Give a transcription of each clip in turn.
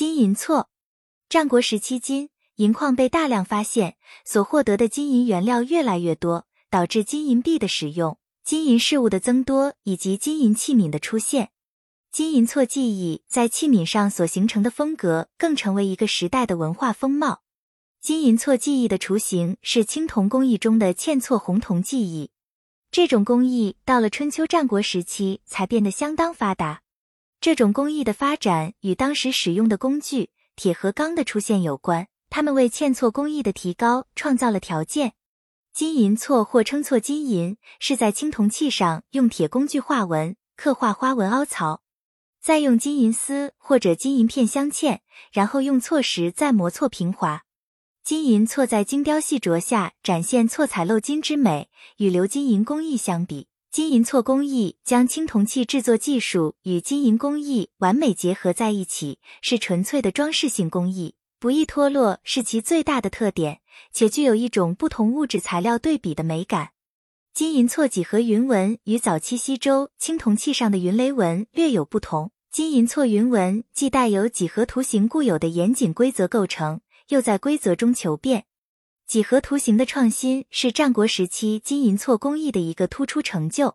金银错。战国时期，金银矿被大量发现，所获得的金银原料越来越多，导致金银币的使用、金银饰物的增多以及金银器皿的出现。金银错技艺在器皿上所形成的风格，更成为一个时代的文化风貌。金银错技艺的雏形是青铜工艺中的嵌错红铜技艺。这种工艺到了春秋战国时期才变得相当发达。这种工艺的发展与当时使用的工具铁和钢的出现有关，它们为嵌错工艺的提高创造了条件。金银错或称错金银，是在青铜器上用铁工具画纹，刻画花纹凹槽。再用金银丝或者金银片镶嵌，然后用错石再磨错平滑。金银错在精雕细琢下展现错彩镂金之美。与鎏金银工艺相比，金银错工艺将青铜器制作技术与金银工艺完美结合在一起，是纯粹的装饰性工艺，不易脱落是其最大的特点，且具有一种不同物质材料对比的美感。金银错几何云纹与早期西周青铜器上的云雷纹略有不同。金银错云纹既带有几何图形固有的严谨规则构成，又在规则中求变。几何图形的创新是战国时期金银错工艺的一个突出成就。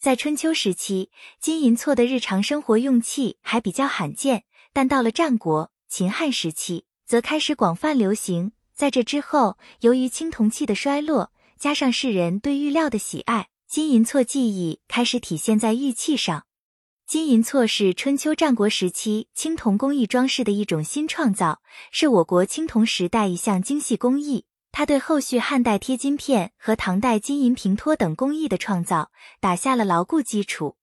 在春秋时期，金银错的日常生活用器还比较罕见，但到了战国、秦汉时期，则开始广泛流行。在这之后，由于青铜器的衰落，加上世人对玉料的喜爱，金银错技艺开始体现在玉器上。金银错是春秋战国时期青铜工艺装饰的一种新创造，是我国青铜时代一项精细工艺。它对后续汉代贴金片和唐代金银平托等工艺的创造打下了牢固基础，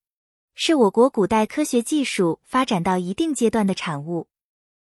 是我国古代科学技术发展到一定阶段的产物。